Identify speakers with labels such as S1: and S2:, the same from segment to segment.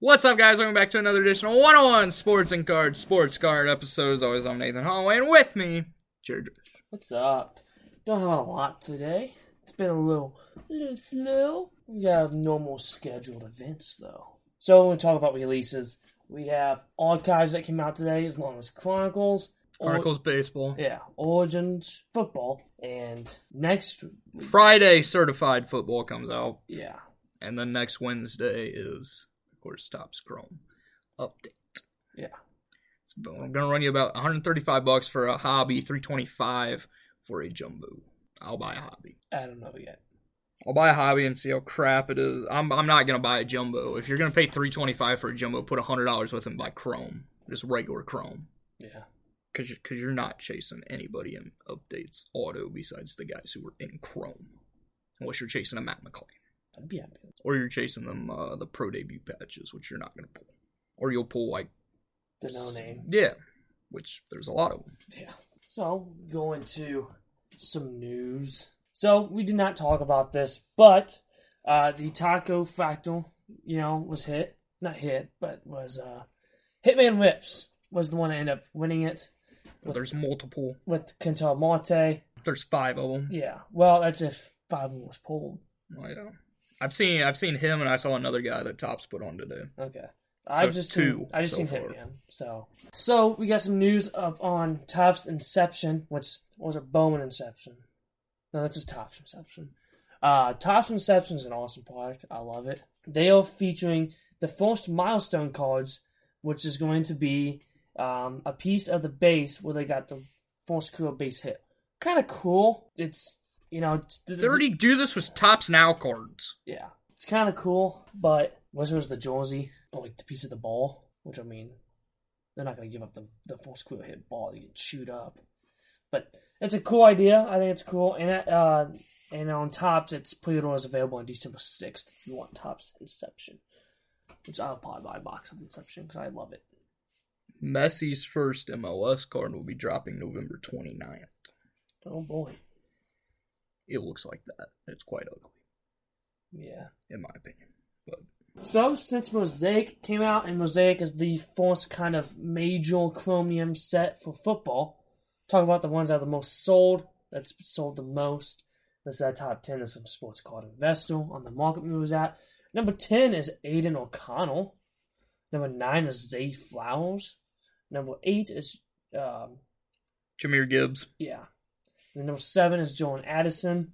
S1: What's up, guys? Welcome back to another edition of 101 Sports and Cards Sports Card episodes. Always, I'm Nathan Holloway, and with me, Jared.
S2: What's up? Don't have a lot today. It's been a little, a little slow. We got normal scheduled events though. So when we talk about releases, we have archives that came out today, as long as Chronicles, or-
S1: Chronicles Baseball.
S2: yeah, Origins football, and next,
S1: Friday, certified football comes out,
S2: yeah,
S1: and then next Wednesday is, course, Topps Chrome update.
S2: yeah,
S1: So I'm gonna run you about 135 bucks for a hobby, 325 for a jumbo. I'll buy a hobby.
S2: I don't know yet.
S1: I'll buy a hobby and see how crap it is. I'm I'm not gonna buy a jumbo. If you're gonna pay 325 for a jumbo, put hundred dollars with it and buy Chrome, just regular Chrome.
S2: Yeah,
S1: because because you're not chasing anybody in updates auto besides the guys who were in Chrome, unless you're chasing a Matt McLain,
S2: I'd be happy.
S1: Or you're chasing them uh, the pro debut patches, which you're not gonna pull, or you'll pull like
S2: The no name.
S1: yeah, which there's a lot of them.
S2: Yeah. So, going to some news. So, we did not talk about this, but uh, the Taco Fractor, you know, was hit. Not hit, but was uh, Hitman Whips was the one that ended up winning it
S1: But there's multiple.
S2: with Ketel Marte.
S1: There's five of them.
S2: Yeah. Well, that's if five of them was pulled.
S1: Oh, yeah. I've seen I've seen him and I saw another guy that Topps put on today.
S2: Okay.
S1: I've
S2: just
S1: two
S2: seen, I just
S1: so
S2: seen
S1: far.
S2: Hitman. So so we got some news of on Topps Inception, which was a Bowman Inception. No, that's just Topps Inception. Uh Topps Inception is an awesome product. I love it. They are featuring the first milestone cards, which is going to be um, a piece of the base where they got the first career base hit. Kind of cool. It's you know it's,
S1: They already do this with Topps Now cards.
S2: yeah, it's kind of cool, but Wizards the jersey, or like the piece of the ball, which I mean, they're not going to give up the the full square hit ball to get chewed up. But it's a cool idea. I think it's cool, and uh, and on Topps, it's pre-orders available on December sixth if you want Topps Inception, which I'll probably buy a box of Inception because I love it.
S1: Messi's first MLS card will be dropping November 29th.
S2: Oh boy,
S1: It looks like that. It's quite ugly,
S2: yeah.
S1: in my opinion. But
S2: So, since Mosaic came out, and Mosaic is the first kind of major Chromium set for football, talk about the ones that are the most sold, that's sold the most. This is that top 10 is from Sports Card Investor on the Market Moves app. Number 10 is Aidan O'Connell. Number 9 is Zay Flowers. Number 8 is, um,
S1: Jahmyr Gibbs,
S2: yeah. And number 7 is Joan Addison.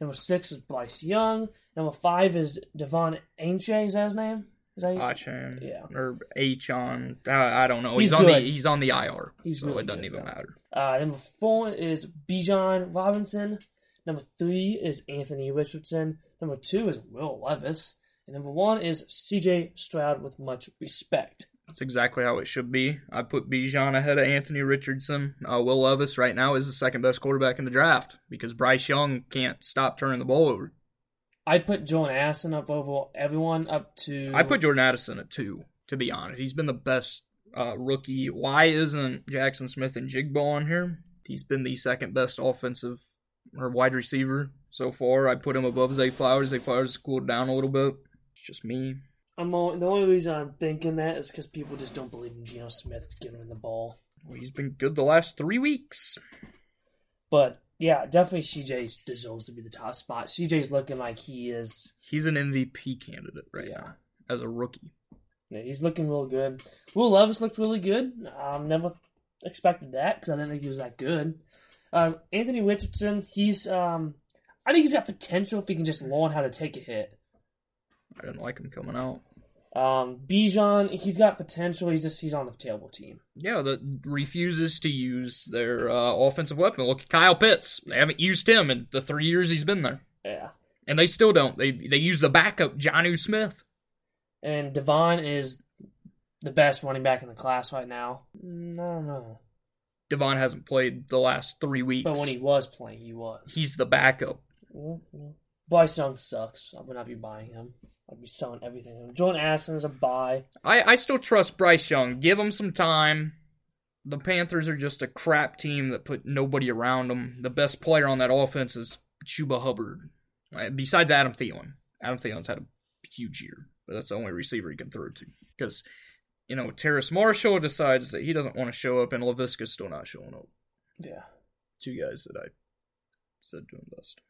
S2: Number 6 is Bryce Young. Number 5 is De'Von Achane, is that his name? Is that
S1: Achan,
S2: Yeah.
S1: or Achon. I, I don't know.
S2: He's
S1: He's, on the he's on the IR,
S2: He's
S1: so
S2: really
S1: it doesn't
S2: good,
S1: even
S2: though.
S1: matter.
S2: Uh, number four is Bijan Robinson. Number three is Anthony Richardson. Number two is Will Levis. And number one is CJ Stroud with much respect.
S1: That's exactly how it should be. I put Bijan ahead of Anthony Richardson. Uh, Will Levis right now is the second best quarterback in the draft because Bryce Young can't stop turning the ball over.
S2: I'd put Joan Addison up over everyone up to.
S1: I put Jordan Addison at two, to be honest. He's been the best uh, rookie. Why isn't Jaxon Smith-Njigba on here? He's been the second best offensive or wide receiver so far. I put him above Zay Flowers. Zay Flowers has cooled down a little bit. It's just me.
S2: I'm all, the only reason I'm thinking that is because people just don't believe in Geno Smith giving him the ball.
S1: Well, he's been good the last three weeks.
S2: But yeah, definitely CJ deserves to be the top spot. CJ's looking like he is.
S1: He's an MVP candidate right
S2: Yeah.
S1: now as a rookie.
S2: Yeah, he's looking real good. Will Levis looked really good. Um, never expected that because I didn't think he was that good. Uh, Anthony Richardson, he's um, I think he's got potential if he can just learn how to take a hit.
S1: I didn't like him coming out.
S2: Um, Bijan, he's got potential. He's just he's on the terrible team.
S1: Yeah, that refuses to use their uh, offensive weapon. Look at Kyle Pitts. They haven't used him in the three years he's been there,
S2: Yeah,
S1: and they still don't. They they use the backup Jonnu Smith.
S2: and Devon is the best running back in the class right now. Mm, I don't know,
S1: Devon hasn't played the last three weeks.
S2: but when he was playing, he was.
S1: he's the backup.
S2: Mm, mm. Bryce Young sucks. I would not be buying him. I'd be selling everything. Jordan Addison is a buy.
S1: I I still trust Bryce Young. Give him some time. The Panthers are just a crap team that put nobody around them. The best player on that offense is Chuba Hubbard. Uh, Besides Adam Thielen, Adam Thielen's had a huge year, but that's the only receiver he can throw to. because you know Terrace Marshall decides that he doesn't want to show up, and Laviska's still not showing up.
S2: Yeah.
S1: Two guys that I said to best.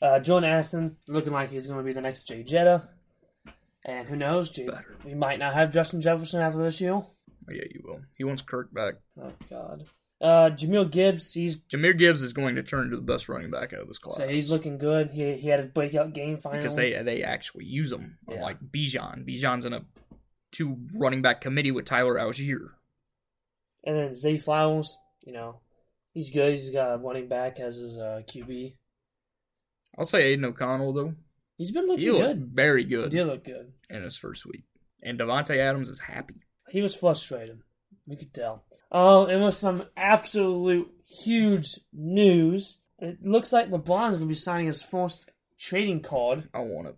S2: Uh, Jordan Aston looking like he's going to be the next Jay Jetta. And who knows, Jay,
S1: Better.
S2: we might not have Justin Jefferson after this year.
S1: Oh, yeah, you will. He wants Kirk back.
S2: Oh, God. Uh, Jamil Gibbs, he's
S1: Jahmyr Gibbs is going to turn into the best running back out of this class.
S2: so he's looking good. He, he had his breakout game finally.
S1: because they they actually use him.
S2: Yeah.
S1: Unlike Bijan. Bijan's in a two running back committee with Tyler Allgeier.
S2: And then Zay Flowers, you know, he's good. He's got a running back as his uh, QB.
S1: I'll say Aidan O'Connell though.
S2: He's been looking
S1: He
S2: good.
S1: very
S2: He
S1: good
S2: did look good.
S1: in his first week. And Davante Adams is happy.
S2: He was frustrated. We could tell. Oh, and with some absolute huge news, it looks like LeBron's going to be signing his first trading card.
S1: I want it.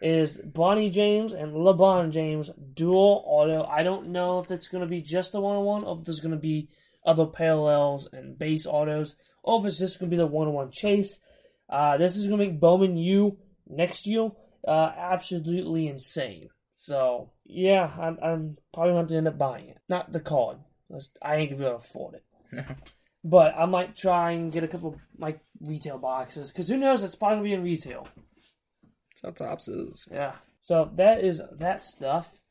S2: Is Bronny James and LeBron James dual auto? I don't know if it's going to be just the one on one, or if there's going to be other parallels and base autos, or if it's just going to be the one on one chase. Uh, this is going to make Bowman U next year uh, absolutely insane. So yeah, I'm, I'm probably going to end up buying it. Not the card. I ain't gonna be able to afford it. but I might try and get a couple like retail boxes because who knows? It's probably gonna be in retail.
S1: So Topps is.
S2: Yeah. So that is that stuff.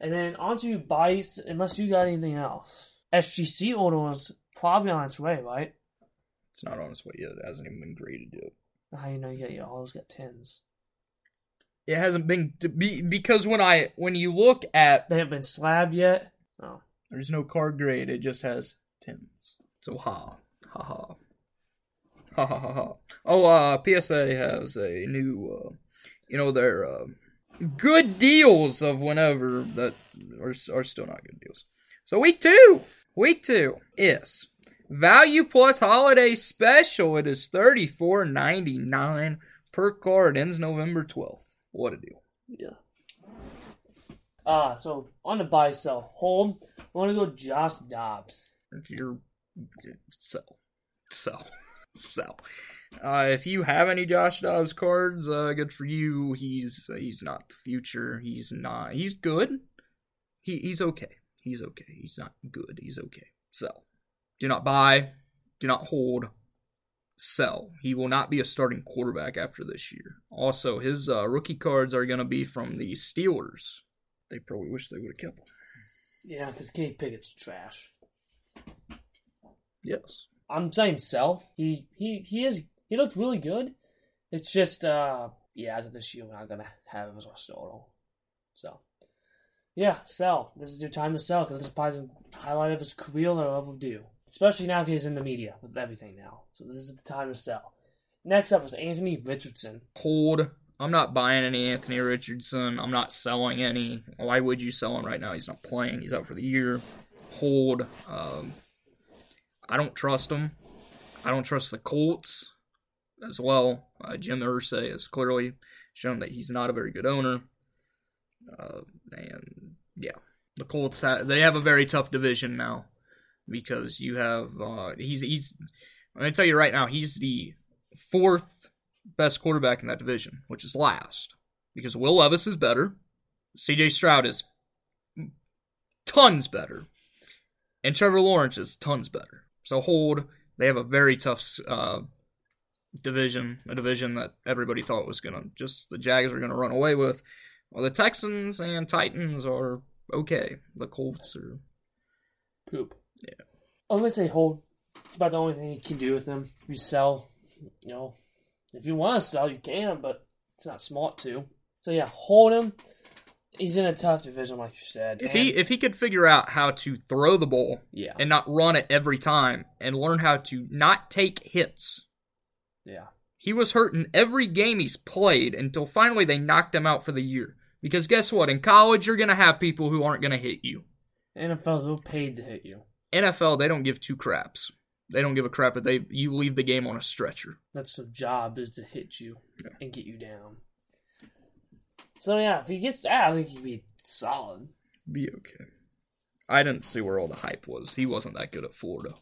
S2: And then on to bites, unless you got anything else. SGC order is probably on its way, right?
S1: It's not on its way yet. It hasn't even been graded yet.
S2: How you know you got your autos got tens?
S1: It hasn't been be because when I when you look at
S2: They haven't been slabbed yet. Oh,
S1: there's no card grade. It just has tens. So ha ha ha ha ha ha ha. Oh, uh, PSA has a new, uh, you know, their uh, good deals of whenever that are are still not good deals. So week two, week two is value plus holiday special. It is thirty four ninety nine per card. Ends November twelfth. What a deal!
S2: yeah. Ah, so on the buy sell hold, I want to go Josh Dobbs.
S1: If you're sell, sell, sell. Uh, if you have any Josh Dobbs cards, uh, good for you. He's he's not the future. He's not. He's good. He he's okay. He's okay. He's not good. He's okay. Sell. Do not buy. Do not hold. Sell. He will not be a starting quarterback after this year. Also, his uh, rookie cards are going to be from the Steelers. They probably wish they would have kept him.
S2: Yeah, because Kenny Pickett's trash.
S1: Yes.
S2: I'm saying sell. He he he is he looked really good. It's just uh yeah, as of this year we're not gonna have him as our starter. So yeah, sell. This is your time to sell because this is probably the highlight of his career or overdue. Especially now because he's in the media with everything now. So this is the time to sell. Next up is Anthony Richardson.
S1: hold. I'm not buying any Anthony Richardson. I'm not selling any. Why would you sell him right now? He's not playing. He's out for the year. Hold. Um, I don't trust him. I don't trust the Colts as well. Uh, Jim Irsay has clearly shown that he's not a very good owner. Uh, and yeah, the Colts ha- they have a very tough division now because you have uh, he's he's. I'm gonna tell you right now, he's the fourth best quarterback in that division, which is last. Because Will Levis is better. CJ Stroud is tons better. And Trevor Lawrence is tons better. So hold. They have a very tough uh, division, a division that everybody thought was to just the Jags going to run away with. Well, the Texans and Titans are okay. The Colts are.
S2: Poop.
S1: Yeah.
S2: I'm gonna say hold. It's about the only thing you can do with them. If you sell, you know, if you want to sell, you can, but it's not smart to. So yeah, hold him. He's in a tough division, like you said.
S1: If he if he could figure out how to throw the ball
S2: yeah,
S1: and not run it every time and learn how to not take hits,
S2: yeah,
S1: He was hurt in every game he's played until finally they knocked him out for the year. Because guess what? In college, you're going to have people who aren't going to hit you.
S2: NFL they're paid to hit you.
S1: NFL, they don't give two craps. They don't give a crap if they you leave the game on a stretcher.
S2: That's the job is to hit you and get you down. So yeah, if he gets that, I think he'd be solid.
S1: Be okay. I didn't see where all the hype was. He wasn't that good at Florida.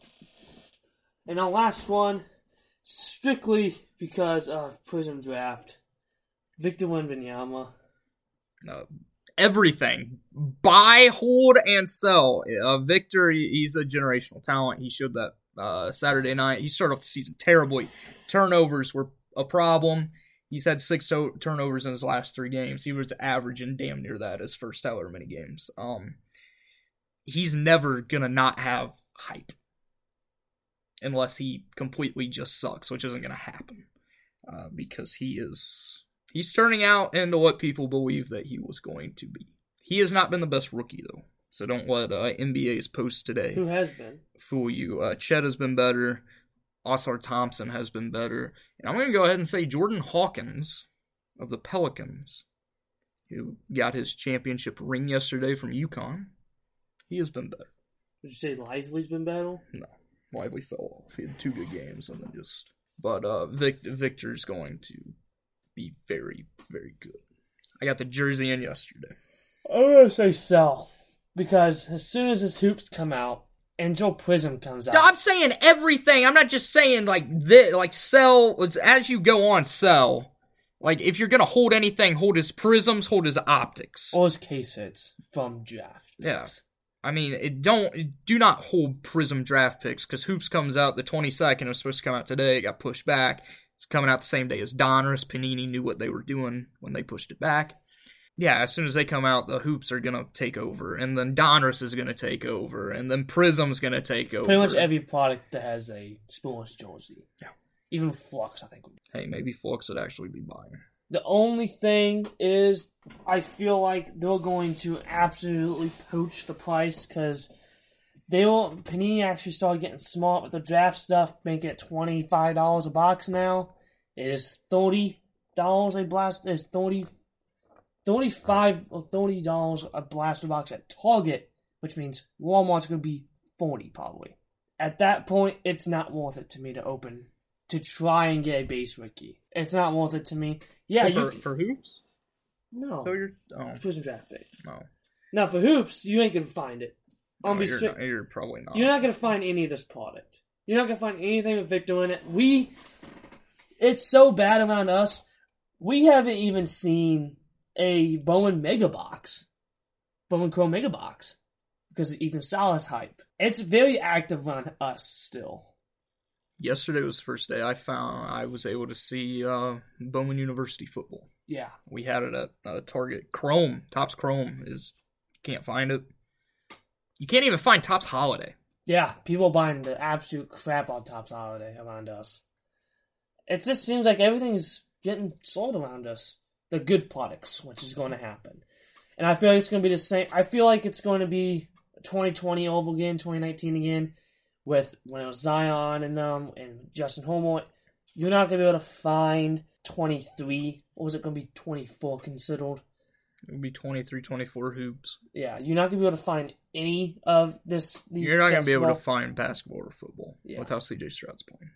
S2: And our last one, strictly because of Prism Draft, Victor Wembanyama.
S1: Uh, everything. Buy, hold, and sell. Uh, Victor, he's a generational talent. He showed that uh, Saturday night. He started off the season terribly. Turnovers were a problem. He's had six turnovers in his last three games. He was averaging damn near that his first however many games. Um, he's never gonna not have hype unless he completely just sucks, which isn't gonna happen uh, because he is he's turning out into what people believe that he was going to be. He has not been the best rookie though, so don't let uh, NBA's post today
S2: Who has been?
S1: fool you. Uh, Chet has been better. Ausar Thompson has been better. And I'm going to go ahead and say Jordan Hawkins of the Pelicans, who got his championship ring yesterday from UConn, he has been better.
S2: Would you say Lively's been better?
S1: No, Lively fell off. He had two good games and then just. But uh, Vic- Victor's going to be very, very good. I got the jersey in yesterday.
S2: I'm gonna say sell because as soon as his hoops come out, until Prism comes out,
S1: I'm saying everything. I'm not just saying like this, like sell as you go on. Sell. Like if you're gonna hold anything, hold his prisms, hold his optics.
S2: all his case hits from draft.
S1: Yeah. I mean, it don't do not hold Prism draft picks because Hoops comes out the 22nd. It was supposed to come out today. It got pushed back. It's coming out the same day as Donruss. Panini knew what they were doing when they pushed it back. Yeah, as soon as they come out, the Hoops are gonna take over, and then Donruss is gonna take over, and then Prism's gonna take over.
S2: Pretty much every product that has a sports jersey.
S1: Yeah.
S2: Even Flux, I think.
S1: Hey, maybe Flux would actually be buying.
S2: The only thing is, I feel like they're going to absolutely poach the price because they will. Panini actually started getting smart with the draft stuff, making it twenty five dollars a box now. It is thirty dollars a blast. It's 30 35 or thirty dollars a blaster box at Target, which means Walmart's going to be forty probably. At that point, it's not worth it to me to open to try and get a base rookie. It's not worth it to me. Yeah,
S1: for,
S2: you
S1: for Hoops.
S2: no
S1: So you're oh
S2: Prism draft picks.
S1: no.
S2: Now for hoops, you ain't gonna find it. I'll
S1: No,
S2: be
S1: you're, not, you're probably not.
S2: You're not gonna find any of this product. You're not gonna find anything with Victor in it. We, it's so bad around us. We haven't even seen a Bowman Mega Box, Bowman Chrome Mega Box, because of Ethan Salas hype. It's very active around us still.
S1: Yesterday was the first day I found I was able to see uh, Bowman University football.
S2: Yeah,
S1: We had it at uh, Target. Chrome, Topps Chrome is can't find it. You can't even find Topps Holiday.
S2: yeah. People buying the absolute crap on Topps Holiday around us. It just seems like everything's getting sold around us. The good products, which is going to happen. And I feel like it's going to be the same. I feel like it's going to be 2020 over again, 2019 again, with when it was Zion and um and Justin Homewood. You're not going to be able to find 23. Or was it going to be 24 considered?
S1: It would be 23, 24 hoops.
S2: Yeah, you're not going to be able to find any of this. These
S1: You're not going to be able to find basketball or football
S2: Yeah.
S1: with how CJ Stroud's playing.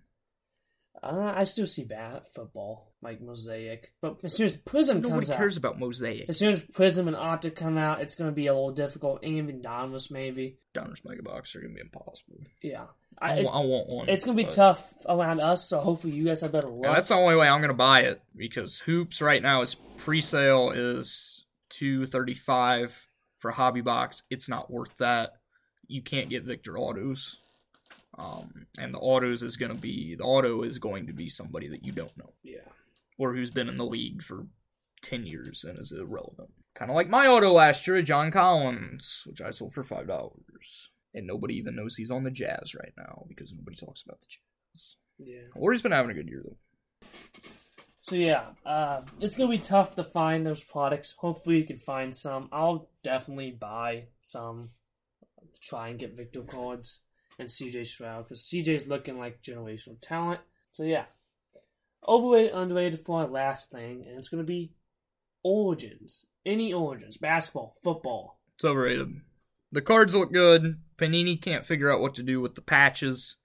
S2: Uh, I still see bat football like Mosaic, but as soon as Prism comes out.
S1: Nobody
S2: comes
S1: cares
S2: out,
S1: about Mosaic.
S2: as soon as Prism and Optic come out, it's going to be a little difficult. And even Donruss maybe.
S1: Donruss Mega Box are going to be impossible.
S2: Yeah,
S1: I,
S2: I, it-
S1: I want one.
S2: it's going to be
S1: but-
S2: tough around us. So hopefully you guys have better luck.
S1: that's the only way I'm going to buy it because Hoops right now is pre-sale is 235 for Hobby Box. It's not worth that. You can't get Victor autos. Um, and the autos is going to be the auto is going to be somebody that you don't know
S2: yeah,
S1: or who's been in the league for 10 years and is irrelevant. Kind of like my auto last year, John Collins, which I sold for $5. And nobody even knows he's on the Jazz right now because nobody talks about the Jazz.
S2: yeah.
S1: Or he's been having a good year though.
S2: So yeah, uh, it's to be tough to find those products. Hopefully you can find some. I'll definitely buy some to try and get Victor cards and CJ Stroud because CJ's looking like generational talent. So yeah, overrated, underrated for our last thing, and it's to be origins. Any origins, basketball, football.
S1: It's overrated. The cards look good. Panini can't figure out what to do with the patches.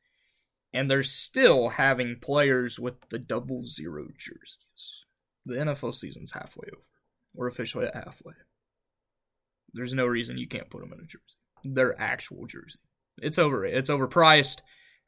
S1: And they're still having players with the double zero jerseys. The NFL season's halfway over. We're officially at halfway. There's no reason you can't put them in a jersey. Their actual jersey. It's over. It's overpriced.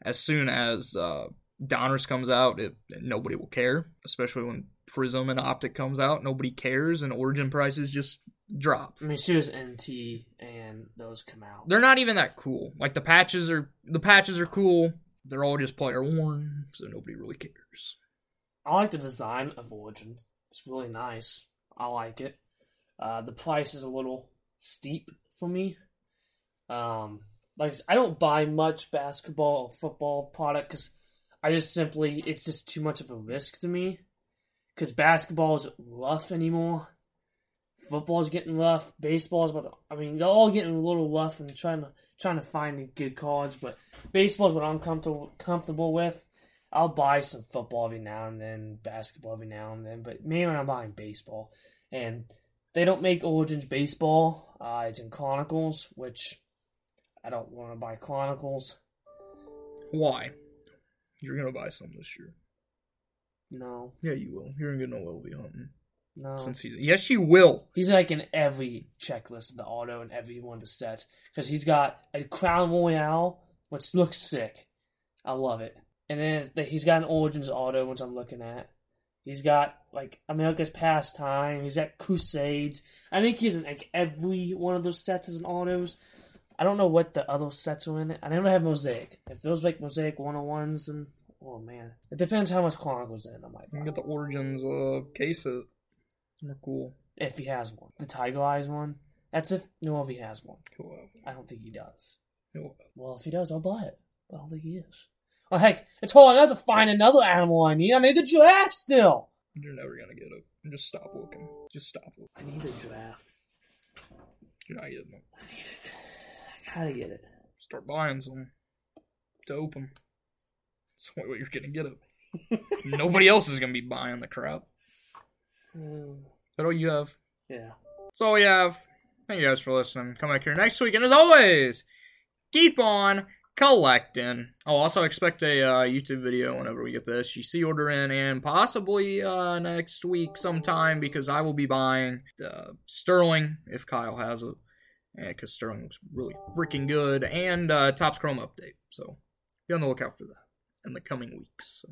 S1: As soon as uh, Donruss comes out, it, nobody will care. Especially when Prism and Optic comes out, nobody cares, and Origin prices just drop.
S2: I mean, as soon as NT, and those come out.
S1: They're not even that cool. Like the patches are the patches are cool. They're all just player worn, so nobody really cares.
S2: I like the design of Origins. It's really nice. I like it. Uh, the price is a little steep for me. Um, like I don't buy much basketball or football product because I just simply it's just too much of a risk to me. Because basketball is rough anymore. Football is getting rough. Baseball is about. To, I mean, they're all getting a little rough and trying to trying to find good cards. But baseball is what I'm comfortable comfortable with. I'll buy some football every now and then, basketball every now and then, but mainly I'm buying baseball. And they don't make Origins baseball. Uh, it's in Chronicles, which I don't want to buy Chronicles.
S1: Why? You're gonna buy some this year.
S2: No,
S1: Yeah, you will. You're gonna get no LV hunting
S2: no.
S1: since he's. Yes, you will.
S2: He's like in every checklist of the auto and every one of the sets because he's got a Crown Royale, which looks sick. I love it. And then the- he's got an Origins auto, which I'm looking at. He's got like America's Pastime. He's got Crusades. I think he's in like every one of those sets as an autos. I don't know what the other sets are in it. I don't have Mosaic. If those like Mosaic 101s, then oh man, it depends how much Chronicles in. I might
S1: You get the Origins uh case. Cool.
S2: if he has one. The Tiger Eyes one. That's if no, if he has one.
S1: He'll.
S2: I don't think he does.
S1: He'll.
S2: Well, if he does, I'll buy it. But I don't think he is. Oh heck, it's hard enough to find another animal I need. I need the giraffe still.
S1: You're never gonna get it. Just stop looking. Just stop looking.
S2: I need the giraffe.
S1: You're not getting it.
S2: I gotta get it.
S1: Start buying some to open. That's the only way you're gonna get it. Nobody else is gonna be buying the crap.
S2: Mm,
S1: That all you have.
S2: yeah.
S1: That's all we have. Thank you guys for listening. Come back here next week, and as always, keep on collecting. I'll also expect a uh, YouTube video whenever we get the SGC order in, and possibly uh, next week sometime because I will be buying uh, Sterling if Kyle has it, because Sterling looks really freaking good, and uh, Topps Chrome update. So be on the lookout for that in the coming weeks. So.